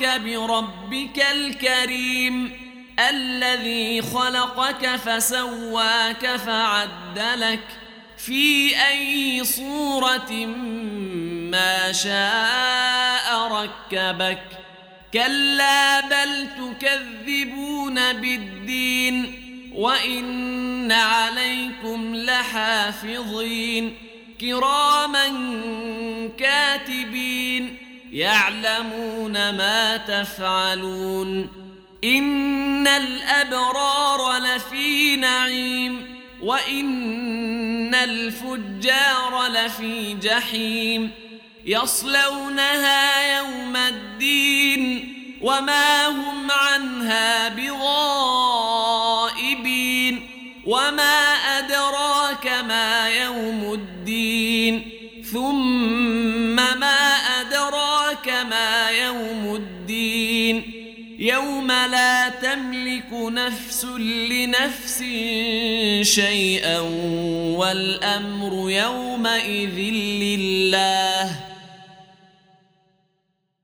غرك بربك الكريم الذي خلقك فسواك فعدلك في أي صورة ما شاء ركبك. كلا بل تكذبون بالدين وإن عليكم لحافظين. كراما كاتبين يعلمون ما تفعلون إن الأبرار لفي نعيم وإن الفجار لفي جحيم يصلونها يوم الدين وما هم عنها بغائبين وما أدراك ما يوم الدين ثم أدراك ما يوم الدين يوم لا تملك نفس لنفس شيئا والأمر يومئذ لله